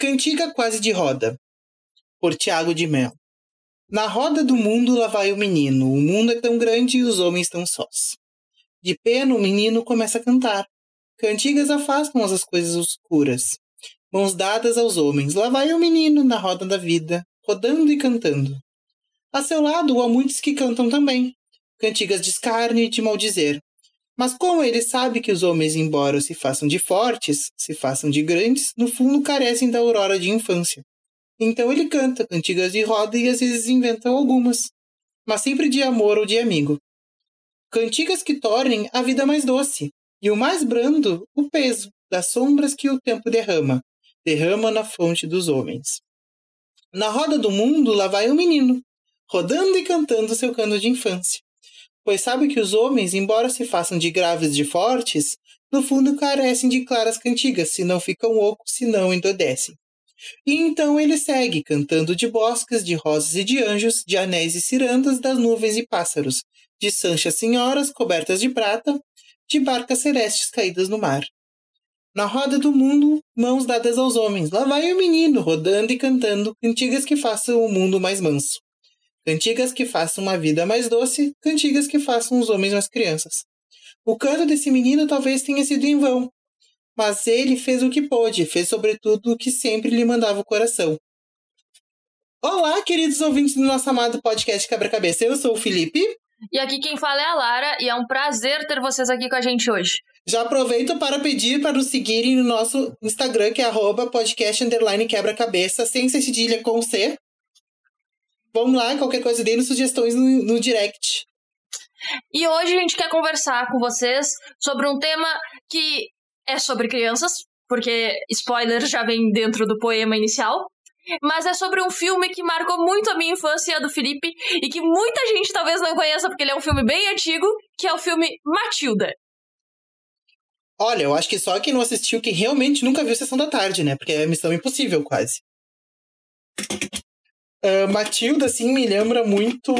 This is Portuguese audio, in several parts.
Cantiga quase de roda, por Tiago de Mel. Na roda do mundo lá vai o menino, o mundo é tão grande e os homens tão sós. De pena o menino começa a cantar. Cantigas afastam as coisas oscuras. Mãos dadas aos homens, lá vai o menino na roda da vida, rodando e cantando. A seu lado há muitos que cantam também, cantigas de escárnio e de maldizer. Mas como ele sabe que os homens, embora se façam de fortes, se façam de grandes, no fundo carecem da aurora de infância. Então ele canta cantigas de roda e às vezes inventam algumas, mas sempre de amor ou de amigo. Cantigas que tornem a vida mais doce, e o mais brando, o peso das sombras que o tempo derrama, derrama na fonte dos homens. Na roda do mundo lá vai o menino, rodando e cantando seu cano de infância pois sabe que os homens, embora se façam de graves de fortes, no fundo carecem de claras cantigas, se não ficam ocos, se não endodecem. E então ele segue, cantando de bosques, de rosas e de anjos, de anéis e cirandas, das nuvens e pássaros, de sanchas senhoras cobertas de prata, de barcas celestes caídas no mar. Na roda do mundo, mãos dadas aos homens, lá vai o menino, rodando e cantando cantigas que façam o mundo mais manso. Cantigas que façam uma vida mais doce, cantigas que façam os homens mais crianças. O canto desse menino talvez tenha sido em vão, mas ele fez o que pôde, fez sobretudo o que sempre lhe mandava o coração. Olá, queridos ouvintes do nosso amado podcast Quebra-Cabeça. Eu sou o Felipe. E aqui quem fala é a Lara, e é um prazer ter vocês aqui com a gente hoje. Já aproveito para pedir para nos seguirem no nosso Instagram, que é arroba podcast quebra-cabeça, sem cedilha com C, Vamos lá, qualquer coisa, dê sugestões no, no direct. E hoje a gente quer conversar com vocês sobre um tema que é sobre crianças, porque spoiler já vem dentro do poema inicial. Mas é sobre um filme que marcou muito a minha infância e a do Felipe, e que muita gente talvez não conheça porque ele é um filme bem antigo, que é o filme Matilda. Olha, eu acho que só quem não assistiu, quem realmente nunca viu Sessão da Tarde, né? Porque é missão impossível, quase. Uh, Matilda, assim, me lembra muito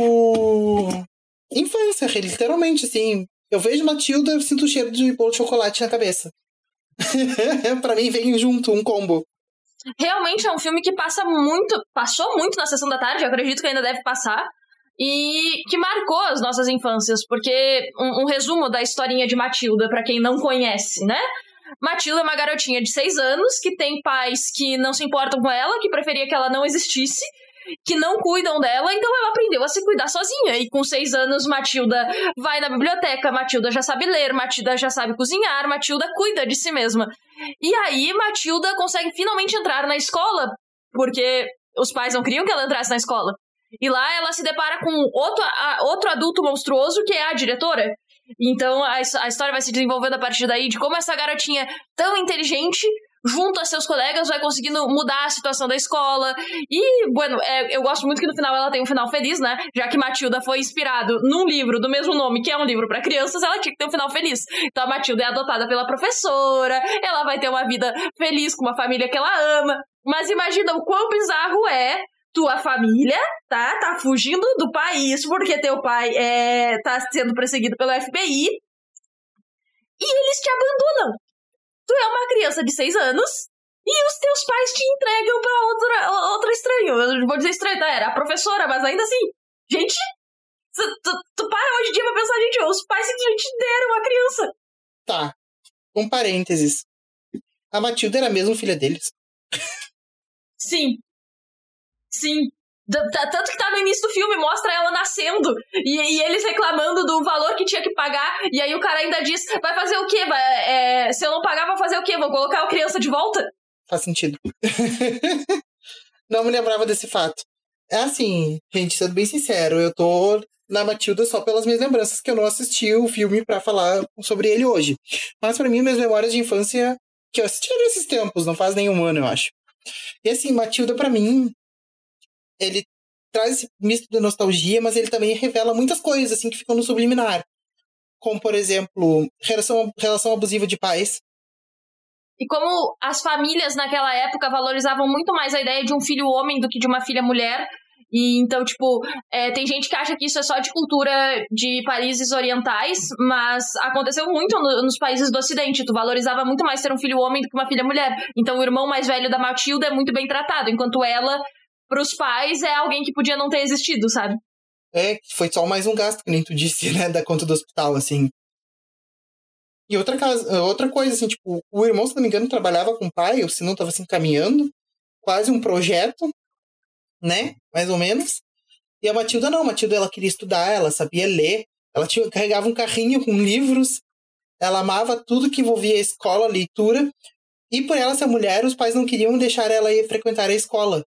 infância, literalmente, assim. Eu vejo Matilda, eu sinto o cheiro de bolo de chocolate na cabeça. para mim vem junto um combo. Realmente é um filme que passa muito, passou muito na sessão da tarde, eu acredito que ainda deve passar, e que marcou as nossas infâncias, porque um, um resumo da historinha de Matilda, para quem não conhece, né? Matilda é uma garotinha de seis anos que tem pais que não se importam com ela, que preferia que ela não existisse, que não cuidam dela, então ela aprendeu a se cuidar sozinha. E com seis anos, Matilda vai na biblioteca, Matilda já sabe ler, Matilda já sabe cozinhar, Matilda cuida de si mesma. E aí, Matilda consegue finalmente entrar na escola, porque os pais não queriam que ela entrasse na escola. E lá ela se depara com outro, outro adulto monstruoso, que é a diretora. Então a, a história vai se desenvolvendo a partir daí de como essa garotinha tão inteligente junto a seus colegas, vai conseguindo mudar a situação da escola. E, bueno, é, eu gosto muito que no final ela tem um final feliz, né? Já que Matilda foi inspirado num livro do mesmo nome, que é um livro para crianças, ela tinha que ter um final feliz. Então a Matilda é adotada pela professora, ela vai ter uma vida feliz com uma família que ela ama. Mas imagina o quão bizarro é tua família, tá? Tá fugindo do país porque teu pai é, tá sendo perseguido pelo FBI. E eles te abandonam tu é uma criança de 6 anos e os teus pais te entregam pra outra, outra estranho. Eu vou dizer estranho, tá? Era a professora, mas ainda assim. Gente, tu, tu, tu para hoje em dia pra pensar, gente, os pais simplesmente deram a criança. Tá. Um parênteses. A Matilda era mesmo filha deles? Sim. Sim. Tanto que tá no início do filme, mostra ela nascendo e, e, eles reclamando do valor que tinha que pagar. E aí o cara ainda diz: vai fazer o quê? Vai, é, se eu não pagar, vai fazer o quê? Vou colocar a criança de volta? Faz sentido. não me lembrava desse fato. É assim, gente, sendo bem sincero, eu tô na Matilda só pelas minhas lembranças, que eu não assisti o filme para falar sobre ele hoje. Mas para mim, minhas memórias de infância, que eu assisti nesses tempos, não faz nenhum ano, eu acho. E assim, Matilda, para mim, ele traz esse misto de nostalgia, mas ele também revela muitas coisas assim que ficam no subliminar. Como, por exemplo, relação, relação abusiva de pais. E como as famílias naquela época valorizavam muito mais a ideia de um filho homem do que de uma filha mulher. E então, tipo, é, tem gente que acha que isso é só de cultura de países orientais, mas aconteceu muito no, nos países do Ocidente. Tu valorizava muito mais ter um filho homem do que uma filha mulher. Então, o irmão mais velho da Matilda é muito bem tratado, enquanto ela, pros pais, é alguém que podia não ter existido, sabe? É, foi só mais um gasto, que nem tu disse, né, da conta do hospital, assim. E outra, casa, outra coisa, assim, tipo, o irmão, se não me engano, trabalhava com o pai, ou se não, tava se assim, encaminhando, quase um projeto, né? Mais ou menos. E a Matilda não, a Matilda ela queria estudar, ela sabia ler, ela tinha, carregava um carrinho com livros, ela amava tudo que envolvia escola, leitura. E por ela ser mulher, os pais não queriam deixar ela ir frequentar a escola.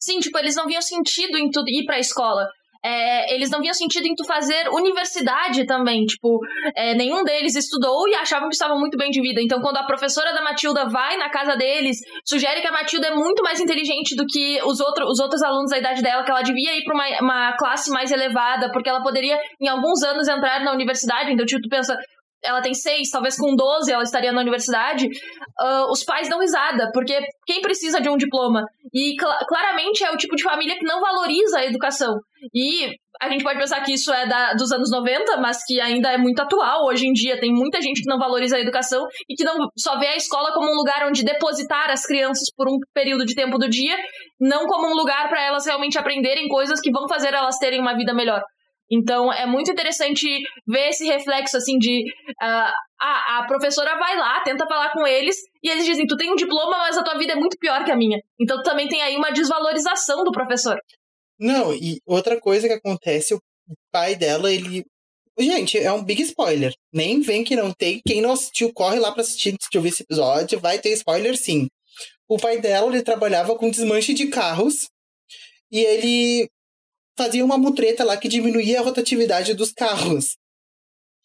Sim, tipo, eles não viam sentido em tudo ir pra escola é, eles não viam sentido em tu fazer universidade também. Tipo, é, nenhum deles estudou e achavam que estavam muito bem de vida. Então, quando a professora da Matilda vai na casa deles, sugere que a Matilda é muito mais inteligente do que os, outro, os outros alunos da idade dela, que ela devia ir para uma, uma classe mais elevada, porque ela poderia, em alguns anos, entrar na universidade. Então, tipo, tu pensa, ela tem seis, talvez com 12 ela estaria na universidade, uh, os pais dão risada, porque quem precisa de um diploma? E cl claramente é o tipo de família que não valoriza a educação. E a gente pode pensar que isso é da, dos anos 90, mas que ainda é muito atual. Hoje em dia tem muita gente que não valoriza a educação e que não só vê a escola como um lugar onde depositar as crianças por um período de tempo do dia, não como um lugar para elas realmente aprenderem coisas que vão fazer elas terem uma vida melhor. Então é muito interessante ver esse reflexo assim de uh, a, a professora vai lá, tenta falar com eles e eles dizem: tu tem um diploma, mas a tua vida é muito pior que a minha. Então também tem aí uma desvalorização do professor. Não, e outra coisa que acontece, o pai dela, ele. Gente, é um big spoiler. Nem vem que não tem. Quem não assistiu, corre lá pra assistir de ouvir esse episódio. Vai ter spoiler sim. O pai dela, ele trabalhava com desmanche de carros. E ele fazia uma mutreta lá que diminuía a rotatividade dos carros.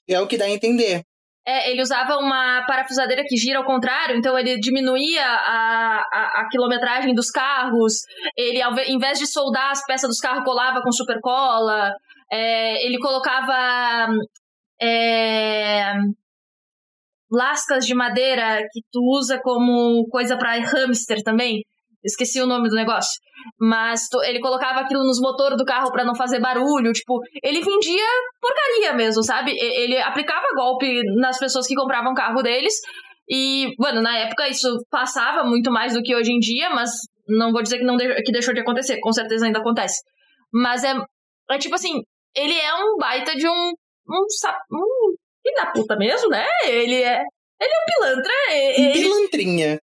É o que dá a entender. É, ele usava uma parafusadeira que gira ao contrário, então ele diminuía a, a, a, quilometragem dos carros. Ele, ao vez de soldar as peças dos carros, colava com super cola. É, ele colocava é, lascas de madeira que tu usa como coisa para hamster também. Esqueci o nome do negócio. Mas ele colocava aquilo nos motores do carro para não fazer barulho. Tipo, ele vendia porcaria mesmo, sabe? Ele aplicava golpe nas pessoas que compravam carro deles. E, bueno, na época isso passava muito mais do que hoje em dia, mas não vou dizer que, não de que deixou de acontecer. Com certeza ainda acontece. Mas é, é tipo assim, ele é um baita de um. Um, um filho da puta mesmo, né? Ele é. Ele é um pilantra. Ele, Pilantrinha.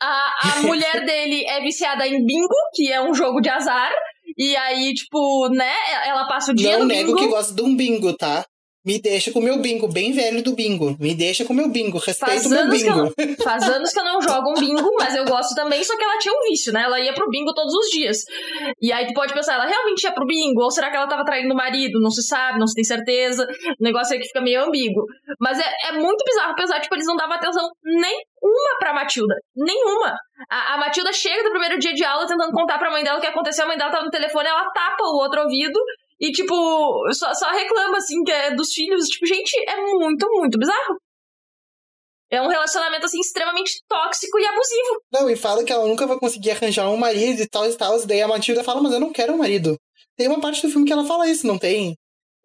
A, a mulher dele é viciada em bingo, que é um jogo de azar. E aí, tipo, né, ela passa o dia Não no nego bingo. que gosta de um bingo, tá? Me deixa com o meu bingo, bem velho do bingo. Me deixa com o meu bingo, respeita o meu bingo. Eu, faz anos que eu não jogo um bingo, mas eu gosto também, só que ela tinha um vício, né? Ela ia pro bingo todos os dias. E aí tu pode pensar, ela realmente ia pro bingo? Ou será que ela tava traindo o marido? Não se sabe, não se tem certeza. O negócio é que fica meio ambíguo. Mas é, é muito bizarro pensar, tipo, eles não davam atenção nenhuma pra Matilda. Nenhuma. A, a, Matilda chega do primeiro dia de aula tentando contar pra mãe dela o que aconteceu, a mãe dela tá no telefone, ela tapa o outro ouvido e, tipo, só, só reclama, assim, que é dos filhos. Tipo, gente, é muito, muito bizarro. É um relacionamento, assim, extremamente tóxico e abusivo. Não, e fala que ela nunca vai conseguir arranjar um marido e tal e tal. E daí a Matilda fala, mas eu não quero um marido. Tem uma parte do filme que ela fala isso, não tem?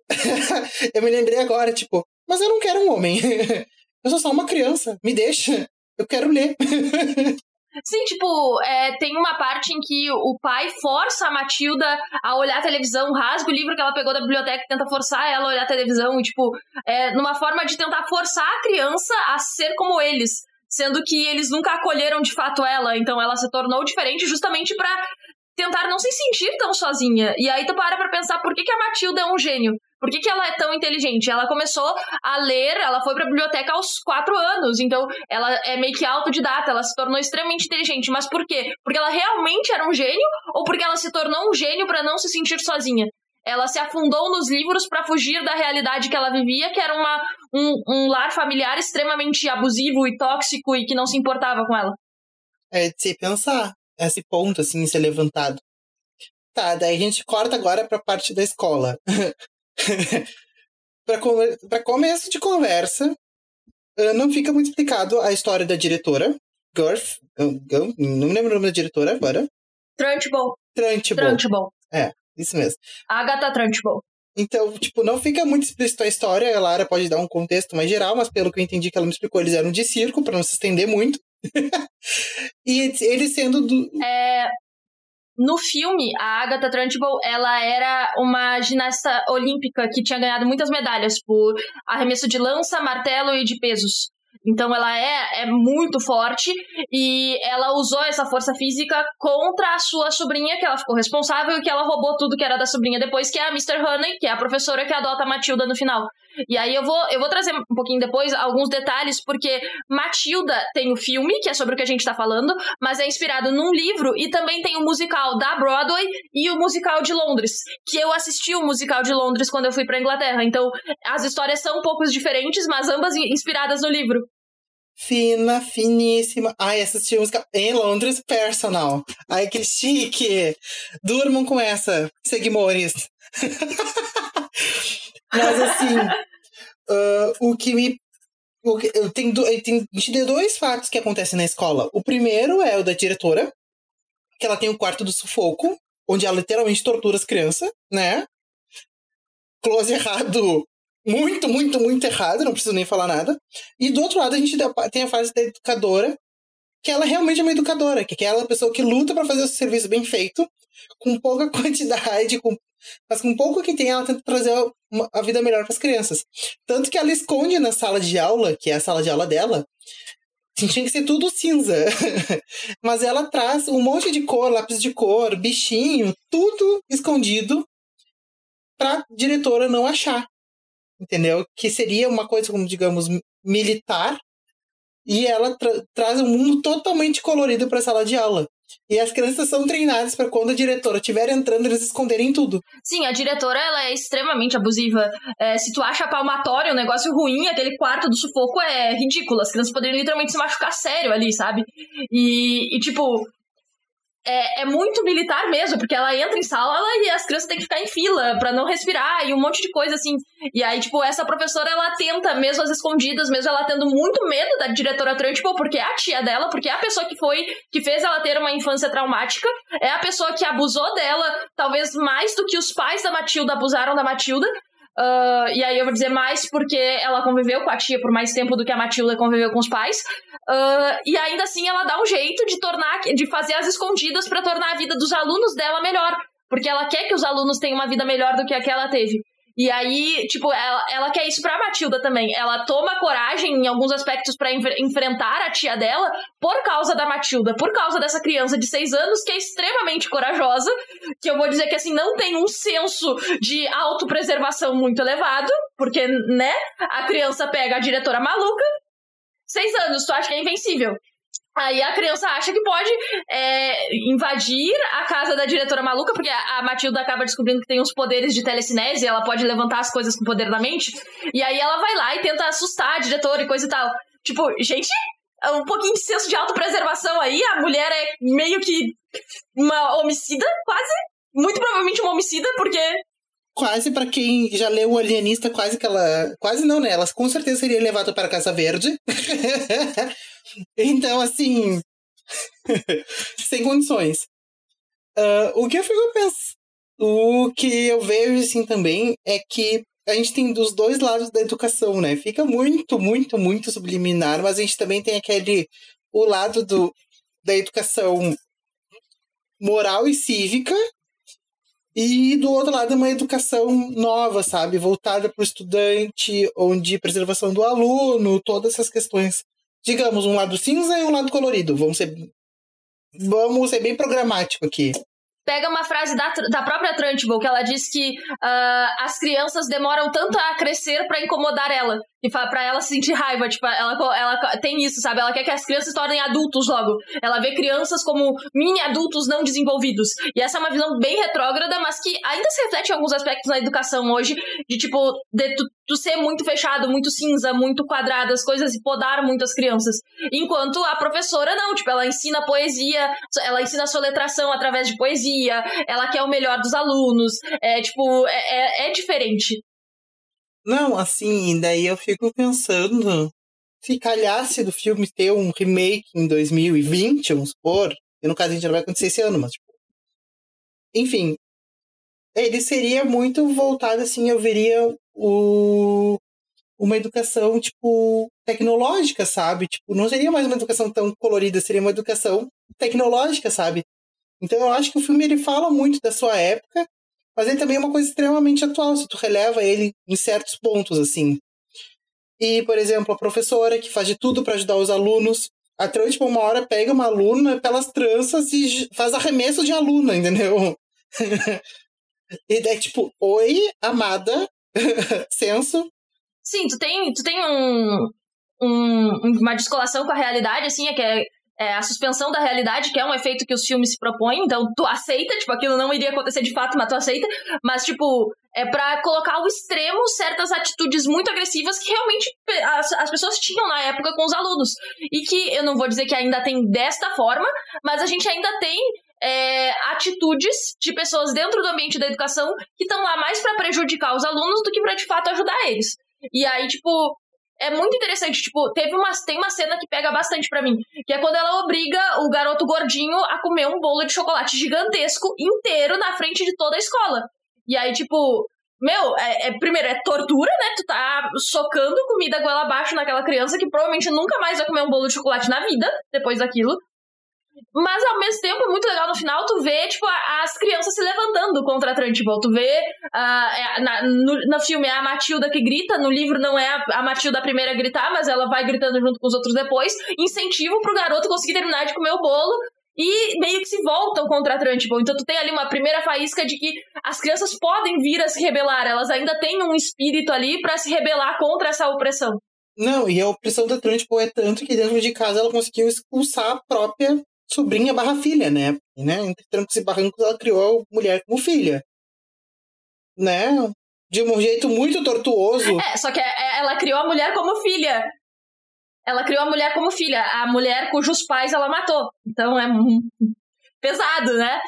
eu me lembrei agora, tipo, mas eu não quero um homem. eu sou só uma criança, me deixa. Eu quero ler. Sim, tipo, é, tem uma parte em que o pai força a Matilda a olhar a televisão, rasga o livro que ela pegou da biblioteca e tenta forçar ela a olhar a televisão, tipo, é, numa forma de tentar forçar a criança a ser como eles. Sendo que eles nunca acolheram de fato ela, então ela se tornou diferente justamente para tentar não se sentir tão sozinha. E aí tu para pra pensar por que, que a Matilda é um gênio. Por que, que ela é tão inteligente? Ela começou a ler, ela foi pra biblioteca aos quatro anos, então ela é meio que autodidata, ela se tornou extremamente inteligente. Mas por quê? Porque ela realmente era um gênio ou porque ela se tornou um gênio para não se sentir sozinha? Ela se afundou nos livros para fugir da realidade que ela vivia, que era uma, um, um lar familiar extremamente abusivo e tóxico e que não se importava com ela. É de se pensar esse ponto, assim, ser levantado. Tá, daí a gente corta agora pra parte da escola. para começo de conversa, uh, não fica muito explicado a história da diretora. Girth, não me lembro o nome da diretora agora. Trunchbull. Trunchbull. Trunchbull. É. isso mesmo. Agatha Trunchbull. Então, tipo, não fica muito explícito a história. A Lara pode dar um contexto mais geral, mas pelo que eu entendi que ela me explicou, eles eram de circo, para não se estender muito. e ele sendo do. É, no filme, a Agatha Trunchbull, ela era uma ginasta olímpica que tinha ganhado muitas medalhas por arremesso de lança, martelo e de pesos. Então ela é, é muito forte e ela usou essa força física contra a sua sobrinha, que ela ficou responsável e que ela roubou tudo que era da sobrinha depois, que é a Mr. Honey, que é a professora que adota a Matilda no final. E aí eu vou, eu vou trazer um pouquinho depois alguns detalhes, porque Matilda tem o filme, que é sobre o que a gente tá falando, mas é inspirado num livro e também tem o musical da Broadway e o musical de Londres, que eu assisti o musical de Londres quando eu fui pra Inglaterra. Então, as histórias são um pouco diferentes, mas ambas inspiradas no livro. Fina, finíssima. Ai, assisti música em Londres, personal. Ai, que chique. Durmam com essa, seguimores. Mas assim, uh, o que me. O que, eu tenho, eu tenho dois fatos que acontecem na escola. O primeiro é o da diretora, que ela tem o quarto do sufoco, onde ela literalmente tortura as crianças, né? Close errado muito, muito, muito errado, não preciso nem falar nada. E do outro lado, a gente tem a fase da educadora, que ela realmente é uma educadora, que é aquela pessoa que luta para fazer o serviço bem feito, com pouca quantidade, com, mas com pouco que tem, ela tenta trazer uma, a vida melhor para as crianças. Tanto que ela esconde na sala de aula, que é a sala de aula dela, tinha que ser tudo cinza. mas ela traz um monte de cor, lápis de cor, bichinho, tudo escondido pra diretora não achar entendeu? Que seria uma coisa como, digamos, militar, e ela tra traz um mundo totalmente colorido para a sala de aula. E as crianças são treinadas para quando a diretora estiver entrando, eles esconderem tudo. Sim, a diretora ela é extremamente abusiva. É, se tu acha palmatório um negócio ruim, aquele quarto do sufoco é ridículo. As crianças poderiam literalmente se machucar sério ali, sabe? E, e tipo, é, é, muito militar mesmo, porque ela entra em sala e as crianças têm que ficar em fila para não respirar e um monte de coisa assim. E aí, tipo, essa professora ela tenta, mesmo às escondidas, mesmo ela tendo muito medo da diretora tipo, porque é a tia dela, porque é a pessoa que foi, que fez ela ter uma infância traumática, é a pessoa que abusou dela, talvez mais do que os pais da Matilda abusaram da Matilda. Uh, e aí eu vou dizer mais porque ela conviveu com a tia por mais tempo do que a Matilda conviveu com os pais. Uh, e ainda assim ela dá um jeito de tornar, de fazer as escondidas para tornar a vida dos alunos dela melhor. Porque ela quer que os alunos tenham uma vida melhor do que a que ela teve. E aí, tipo, ela, ela quer isso pra Matilda também. Ela toma coragem em alguns aspectos para enfrentar a tia dela por causa da Matilda, por causa dessa criança de seis anos que é extremamente corajosa, que eu vou dizer que, assim, não tem um senso de autopreservação muito elevado, porque, né, a criança pega a diretora maluca. Seis anos, tu acha que é invencível? Aí a criança acha que pode é, invadir a casa da diretora maluca, porque a, Matilda acaba descobrindo que tem uns poderes de telecinese, ela pode levantar as coisas com o poder da mente. E aí ela vai lá e tenta assustar a diretora e coisa e tal. Tipo, gente, é um pouquinho de senso de autopreservação aí. A mulher é meio que uma homicida, quase. Muito provavelmente uma homicida, porque quase para quem já leu o Alienista, quase que ela. Quase não, né? Ela com certeza seria levada para a Casa Verde. então, assim. sem condições. Uh, o que eu fico pensando. O que eu vejo, assim, também é que a gente tem dos dois lados da educação, né? Fica muito, muito, muito subliminar, mas a gente também tem aquele. O lado do, da educação moral e cívica, e do outro lado, uma educação nova, sabe? Voltada para o estudante, onde preservação do aluno, todas essas questões. Digamos, um lado cinza e um lado colorido. Vamos ser, vamos ser bem programático aqui pega uma frase da, da própria Trunchbull, que ela diz que uh, as crianças demoram tanto a crescer para incomodar ela. E para ela sentir raiva, tipo, ela, ela tem isso, sabe? Ela quer que as crianças se tornem adultos logo. Ela vê crianças como mini adultos não desenvolvidos. E essa é uma visão bem retrógrada, mas que ainda se reflete em alguns aspectos na educação hoje, de tipo, de tu, tu ser muito fechado, muito cinza, muito quadrado, as coisas e podar muito as crianças. Enquanto a professora não, tipo, ela ensina poesia, ela ensina soletração através de poesia, ela quer o melhor dos alunos, é tipo, é, é, é diferente. Não, assim, daí eu fico pensando, se calhasse do filme ter um remake em 2020, vamos supor, e no caso a gente não vai acontecer esse ano, mas tipo. Enfim. ele seria muito voltado, assim, eu veria o, uma educação, tipo, tecnológica, sabe? Tipo, não seria mais uma educação tão colorida, seria uma educação tecnológica, sabe? Então eu acho que o filme ele fala muito da sua época, mas ele também é uma coisa extremamente atual, se tu releva ele em certos pontos, assim. E, por exemplo, a professora que faz de tudo para ajudar os alunos, a Tran, tipo, uma hora pega uma aluna pelas tranças e faz arremesso de aluna, entendeu? e é tipo, oi, amada, senso. Sim, tu tem, tu tem um, um, uma descolação com a realidade, assim, é que é, é, a suspensão da realidade, que é um efeito que os filmes se propõem, então tu aceita, tipo, aquilo não iria acontecer de fato, mas tu aceita, mas, tipo, é para colocar ao extremo certas atitudes muito agressivas que realmente as, as pessoas tinham na época com os alunos. E que eu não vou dizer que ainda tem desta forma, mas a gente ainda tem é, atitudes de pessoas dentro do ambiente da educação que estão lá mais para prejudicar os alunos do que para de fato ajudar eles. E aí, tipo, é muito interessante. Tipo, teve uma, tem uma cena que pega bastante para mim, que é quando ela obriga o garoto gordinho a comer um bolo de chocolate gigantesco inteiro na frente de toda a escola. E aí, tipo, meu, é, é, primeiro, é tortura, né? Tu tá socando comida goela abaixo naquela criança que provavelmente nunca mais vai comer um bolo de chocolate na vida depois daquilo. Mas ao mesmo tempo muito legal no final tu vê, tipo, as crianças se levantando contra a Trunchbull. Tu vê uh, na, no, no, filme é a Matilda que grita, no livro não é a, a, Matilda a primeira a gritar, mas ela vai gritando junto com os outros depois. Incentivo pro garoto conseguir terminar de comer o bolo. E meio que se voltam contra a Trunchbull. Então tu tem ali uma primeira faísca de que as crianças podem vir a se rebelar. Elas ainda têm um espírito ali para se rebelar contra essa opressão. Não, e a opressão da Trunchbull é tanto que dentro de casa ela conseguiu expulsar a própria sobrinha barra filha, né? E, né? Entre trancos e barrancos, ela criou a mulher como filha. Né? De um jeito muito tortuoso. É, só que é, é, ela criou a mulher como filha. Ela criou a mulher como filha. A mulher cujos pais ela matou. Então é pesado, né?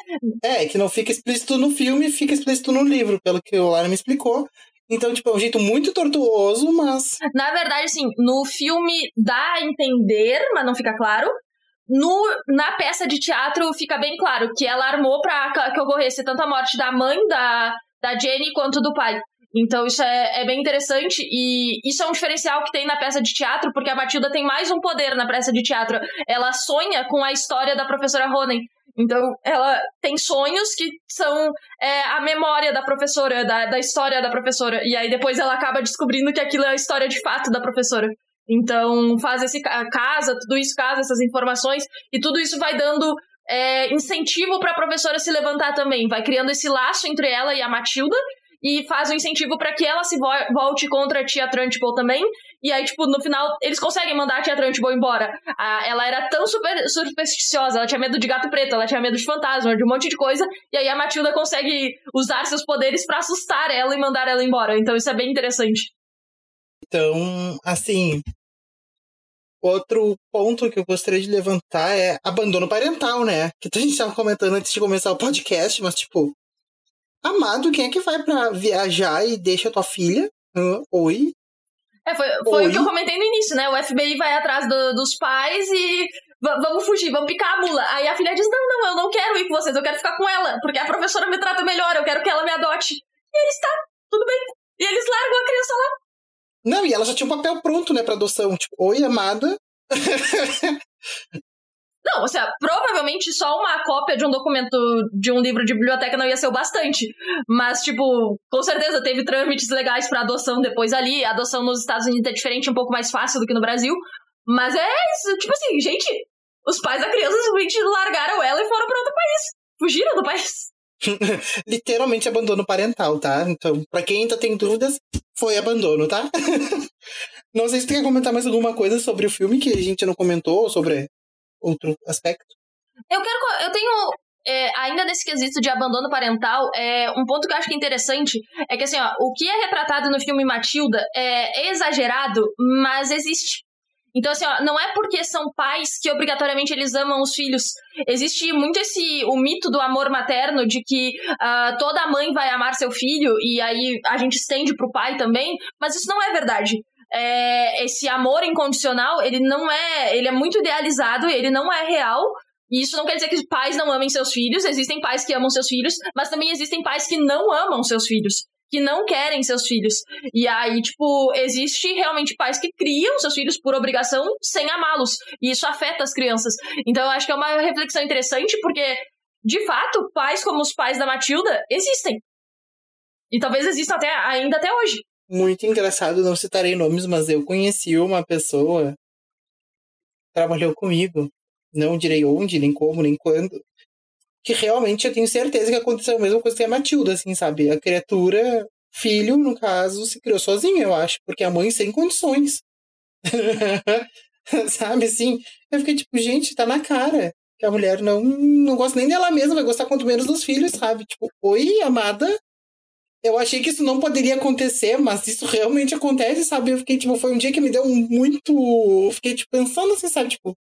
É, que não fica explícito no filme, fica explícito no livro, pelo que o Lara me explicou. Então, tipo, é um jeito muito tortuoso, mas. Na verdade, assim, no filme dá a entender, mas não fica claro, no, na peça de teatro fica bem claro que ela armou para que ocorresse tanto a morte da mãe da, da Jenny quanto do pai. Então isso é, é, bem interessante e isso é um diferencial que tem na peça de teatro, porque a Matilda tem mais um poder na peça de teatro. Ela sonha com a história da professora Ronen. Então ela tem sonhos que são é, a memória da professora, da, da história da professora. E aí depois ela acaba descobrindo que aquilo é a história de fato da professora. Então, faz esse casa, tudo isso casa, essas informações, e tudo isso vai dando é, incentivo para a professora se levantar também. Vai criando esse laço entre ela e a Matilda, e faz um incentivo para que ela se volte contra a tia Trunchbull também. E aí, tipo, no final, eles conseguem mandar a tia Trunchbull embora. A, ela era tão super, supersticiosa, ela tinha medo de gato preto, ela tinha medo de fantasma, de um monte de coisa. E aí a Matilda consegue usar seus poderes para assustar ela e mandar ela embora. Então isso é bem interessante. Então, assim, outro ponto que eu gostaria de levantar é abandono parental, né? Que a gente estava comentando antes de começar o podcast, mas tipo, amado, quem é que vai para viajar e deixa tua filha? Oi. É, foi, foi o que eu comentei no início, né? O FBI vai atrás do, dos pais e vamos fugir, vamos picar a mula. Aí a filha diz: Não, não, eu não quero ir com vocês, eu quero ficar com ela, porque a professora me trata melhor, eu quero que ela me adote. E eles, tá, tudo bem. E eles largam a criança lá. Não, e ela já tinha um papel pronto, né, pra adoção. Tipo, oi, amada. Não, ou seja, provavelmente só uma cópia de um documento de um livro de biblioteca não ia ser o bastante. Mas, tipo, com certeza teve trâmites legais para adoção depois ali. A adoção nos Estados Unidos é diferente, um pouco mais fácil do que no Brasil. Mas é isso, tipo assim, gente, os pais da criança simplesmente largaram ela e foram para outro país. Fugiram do país. Literalmente abandono parental, tá? Então, para quem ainda tem dúvidas, foi abandono, tá? não sei se tu quer comentar mais alguma coisa sobre o filme que a gente não comentou, sobre outro aspecto. Eu quero. Eu tenho. É, ainda nesse quesito de abandono parental, é, um ponto que eu acho que é interessante é que assim, ó, o que é retratado no filme Matilda é exagerado, mas existe. Então, assim, ó, não é porque são pais que obrigatoriamente eles amam os filhos. Existe muito esse o mito do amor materno, de que uh, toda mãe vai amar seu filho, e aí a gente estende pro pai também, mas isso não é verdade. É, esse amor incondicional, ele não é. Ele é muito idealizado, ele não é real. E isso não quer dizer que pais não amem seus filhos, existem pais que amam seus filhos, mas também existem pais que não amam seus filhos, que não querem seus filhos. E aí, tipo, existe realmente pais que criam seus filhos por obrigação sem amá-los. E isso afeta as crianças. Então, eu acho que é uma reflexão interessante, porque, de fato, pais como os pais da Matilda existem. E talvez existam até, ainda até hoje. Muito engraçado, não citarei nomes, mas eu conheci uma pessoa trabalhou comigo. Não direi onde, nem como, nem quando. Que realmente eu tenho certeza que aconteceu a mesma coisa que a Matilda, assim, sabe? A criatura, filho, no caso, se criou sozinha, eu acho. Porque a mãe sem condições. sabe, assim? Eu fiquei tipo, gente, tá na cara. Que a mulher não, não gosta nem dela mesma, vai gostar quanto menos dos filhos, sabe? Tipo, oi, amada, eu achei que isso não poderia acontecer, mas isso realmente acontece, sabe? Eu fiquei, tipo, foi um dia que me deu muito. Fiquei, tipo, pensando assim, sabe? Tipo,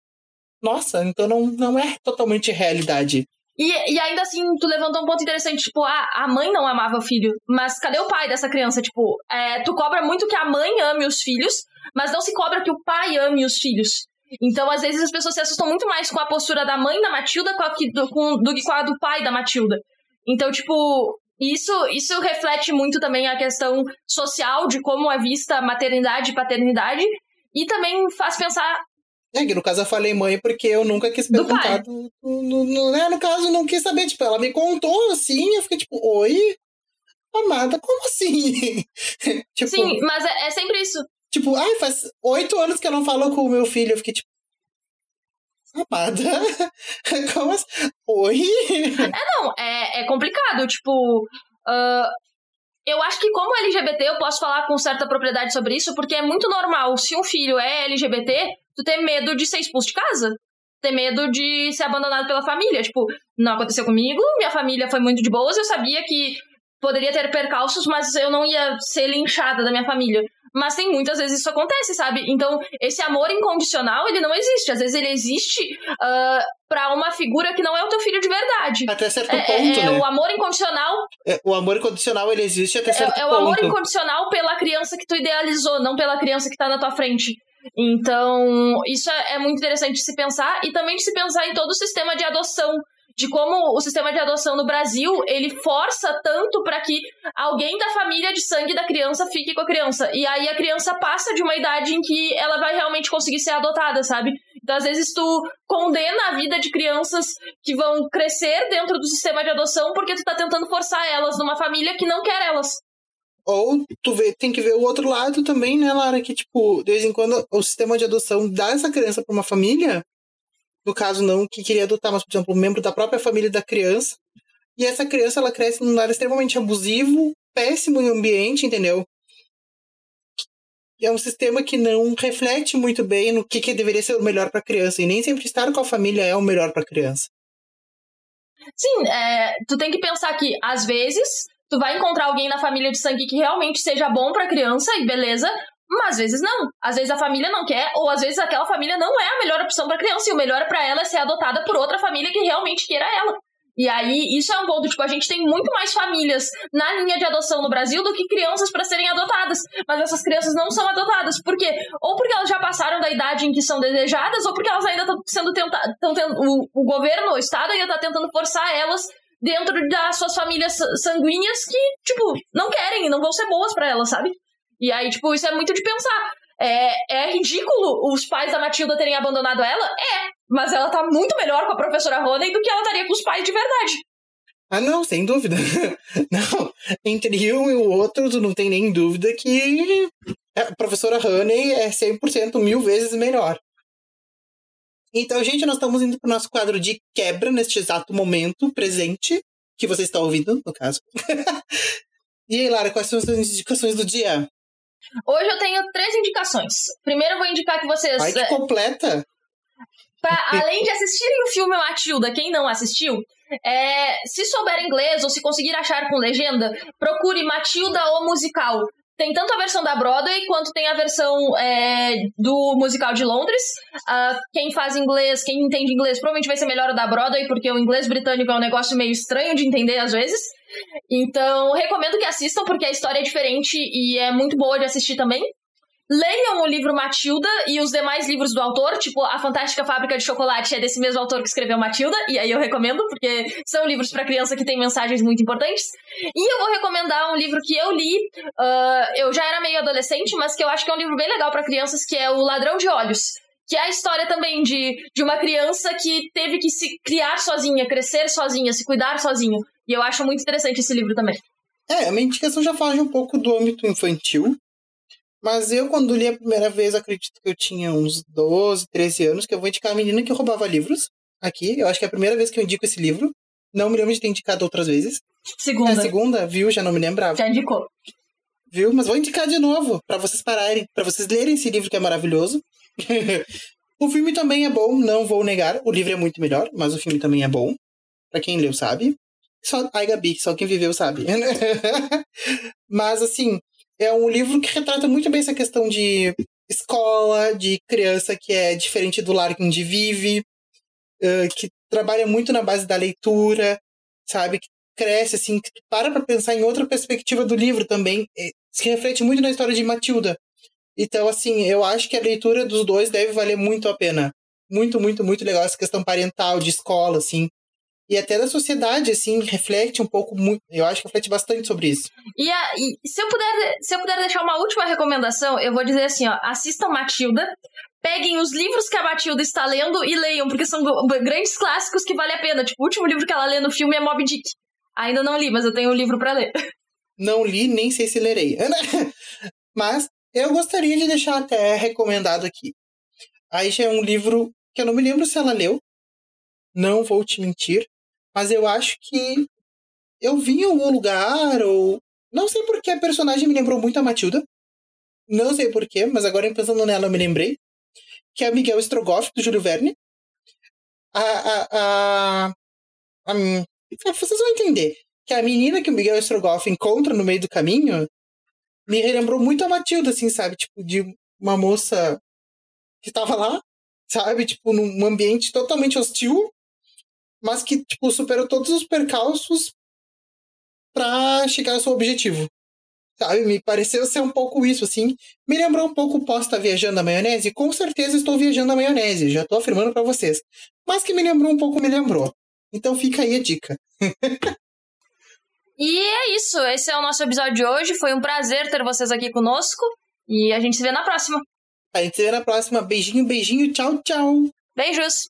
nossa, então não, não é totalmente realidade. E, e ainda assim, tu levantou um ponto interessante, tipo, a, a mãe não amava o filho, mas cadê o pai dessa criança? Tipo, é, tu cobra muito que a mãe ame os filhos, mas não se cobra que o pai ame os filhos. Então, às vezes, as pessoas se assustam muito mais com a postura da mãe da Matilda com a, do, com, do que com a do pai da Matilda. Então, tipo, isso, isso reflete muito também a questão social de como é vista maternidade e paternidade. E também faz pensar. É, que no caso eu falei mãe porque eu nunca quis perguntar. Do, do, do, no, né, no caso, não quis saber. Tipo, ela me contou assim, eu fiquei tipo, oi? Amada, como assim? tipo, Sim, mas é, é sempre isso. Tipo, ai, faz oito anos que eu não falo com o meu filho. Eu fiquei tipo, Amada? Como assim? Oi? É, não, é, é complicado. Tipo, uh, eu acho que como LGBT eu posso falar com certa propriedade sobre isso, porque é muito normal. Se um filho é LGBT, tu ter medo de ser expulso de casa. Ter medo de ser abandonado pela família. Tipo, não aconteceu comigo, minha família foi muito de boas, eu sabia que poderia ter percalços, mas eu não ia ser linchada da minha família. Mas tem muitas vezes isso acontece, sabe? Então, esse amor incondicional, ele não existe. Às vezes ele existe uh, para uma figura que não é o teu filho de verdade. Até certo é, ponto, é, é né? O amor incondicional... É, o amor incondicional, ele existe até certo é, ponto. É o amor incondicional pela criança que tu idealizou, não pela criança que tá na tua frente. Então, isso é, é muito interessante de se pensar e também de se pensar em todo o sistema de adoção de como o sistema de adoção no Brasil ele força tanto para que alguém da família de sangue da criança fique com a criança. E aí a criança passa de uma idade em que ela vai realmente conseguir ser adotada, sabe? Então, às vezes, tu condena a vida de crianças que vão crescer dentro do sistema de adoção porque tu tá tentando forçar elas numa família que não quer elas. Ou tu vê, tem que ver o outro lado também, né, Lara? Que, tipo, de vez em quando o sistema de adoção dá essa criança pra uma família no caso não que queria adotar, mas por exemplo, um membro da própria família da criança. E essa criança ela cresce num lar extremamente abusivo, péssimo em ambiente, entendeu? É um sistema que não reflete muito bem no que, que deveria ser o melhor para a criança. E nem sempre estar com a família é o melhor para a criança. Sim, é, tu tem que pensar que, às vezes, tu vai encontrar alguém na família de sangue que realmente seja bom para a criança, e beleza, mas às vezes não. Às vezes a família não quer, ou às vezes aquela família não é a melhor opção para criança, e o melhor para ela é ser adotada por outra família que realmente queira ela. E aí, isso é um ponto, tipo, a gente tem muito mais famílias na linha de adoção no Brasil do que crianças para serem adotadas. Mas essas crianças não são adotadas. Por quê? Ou porque elas já passaram da idade em que são desejadas, ou porque elas ainda estão sendo tentadas. O, o governo, o Estado ainda está tentando forçar elas dentro das suas famílias sanguíneas que, tipo, não querem não vão ser boas para elas, sabe? E aí, tipo, isso é muito de pensar. É, é ridículo os pais da Matilda terem abandonado ela? É, mas ela tá muito melhor com a professora Honey do que ela estaria com os pais de verdade. Ah, não, sem dúvida. Não, entre um e o outro, tu não tem nem dúvida que a professora Honey é 100% mil vezes melhor. Então, gente, nós estamos indo para o nosso quadro de quebra neste exato momento presente, que você está ouvindo, no caso. e aí, Lara, quais são as suas indicações do dia? Hoje eu tenho três indicações. Primeiro eu vou indicar que vocês. Ai, que completa! Pra, além de assistirem o filme Matilda, quem não assistiu, é, se souber inglês ou se conseguir achar com legenda, procure Matilda o musical. Tem tanto a versão da Broadway quanto tem a versão é, do musical de Londres. Uh, quem faz inglês, quem entende inglês, provavelmente vai ser melhor o da Broadway, porque o inglês britânico é um negócio meio estranho de entender às vezes. Então, recomendo que assistam, porque a história é diferente e é muito boa de assistir também. Leiam o livro Matilda e os demais livros do autor, tipo A Fantástica Fábrica de Chocolate é desse mesmo autor que escreveu Matilda, e aí eu recomendo, porque são livros para criança que têm mensagens muito importantes. E eu vou recomendar um livro que eu li, uh, eu já era meio adolescente, mas que eu acho que é um livro bem legal para crianças, que é O Ladrão de Olhos. Que é a história também de, de uma criança que teve que se criar sozinha, crescer sozinha, se cuidar sozinho. E eu acho muito interessante esse livro também. É, a minha indicação já foge um pouco do âmbito infantil, mas eu, quando li a primeira vez, acredito que eu tinha uns 12, 13 anos, que eu vou indicar a menina que roubava livros aqui. Eu acho que é a primeira vez que eu indico esse livro. Não me lembro de ter indicado outras vezes. Segunda. É a segunda, viu? Já não me lembrava. Já indicou. Viu? Mas vou indicar de novo, para vocês pararem, para vocês lerem esse livro que é maravilhoso. o filme também é bom, não vou negar. O livro é muito melhor, mas o filme também é bom. Para quem leu, sabe. Só, ai, Gabi, só quem viveu sabe. mas, assim, é um livro que retrata muito bem essa questão de escola, de criança que é diferente do lar onde vive, que trabalha muito na base da leitura, sabe? Que cresce, assim, que tu para pra pensar em outra perspectiva do livro também. Se reflete muito na história de Matilda. Então, assim, eu acho que a leitura dos dois deve valer muito a pena. Muito, muito, muito legal essa questão parental, de escola, assim e até da sociedade, assim, reflete um pouco muito. Eu acho que reflete bastante sobre isso. E, a, e se, eu puder, se eu puder deixar uma última recomendação, eu vou dizer assim: ó, assistam Matilda. Peguem os livros que a Matilda está lendo e leiam, porque são grandes clássicos que vale a pena. Tipo, o último livro que ela lê no filme é Moby Dick. Ainda não li, mas eu tenho um livro para ler. Não li, nem sei se lerei. mas eu gostaria de deixar até recomendado aqui. Aí já é um livro que eu não me lembro se ela leu. Não vou te mentir. Mas eu acho que eu vi em algum lugar, ou. Não sei porque a personagem me lembrou muito a Matilda. Não sei porquê, mas agora pensando nela eu me lembrei. Que é a Miguel Strogoff, do Júlio Verne. A, a, a, a, Vocês vão entender. Que a menina que o Miguel Strogoff encontra no meio do caminho me relembrou muito a Matilda, assim, sabe? Tipo, de uma moça que tava lá, sabe? Tipo, num ambiente totalmente hostil mas que, tipo, superou todos os percalços para chegar ao seu objetivo. Sabe? Me pareceu ser um pouco isso, assim. Me lembrou um pouco posta viajando na maionese. Com certeza estou viajando na maionese, já estou afirmando para vocês. Mas que me lembrou um pouco, me lembrou. Então fica aí a dica. e é isso. Esse é o nosso episódio de hoje. Foi um prazer ter vocês aqui conosco. E a gente se vê na próxima. A gente se vê na próxima. Beijinho, beijinho. Tchau, tchau. Beijos.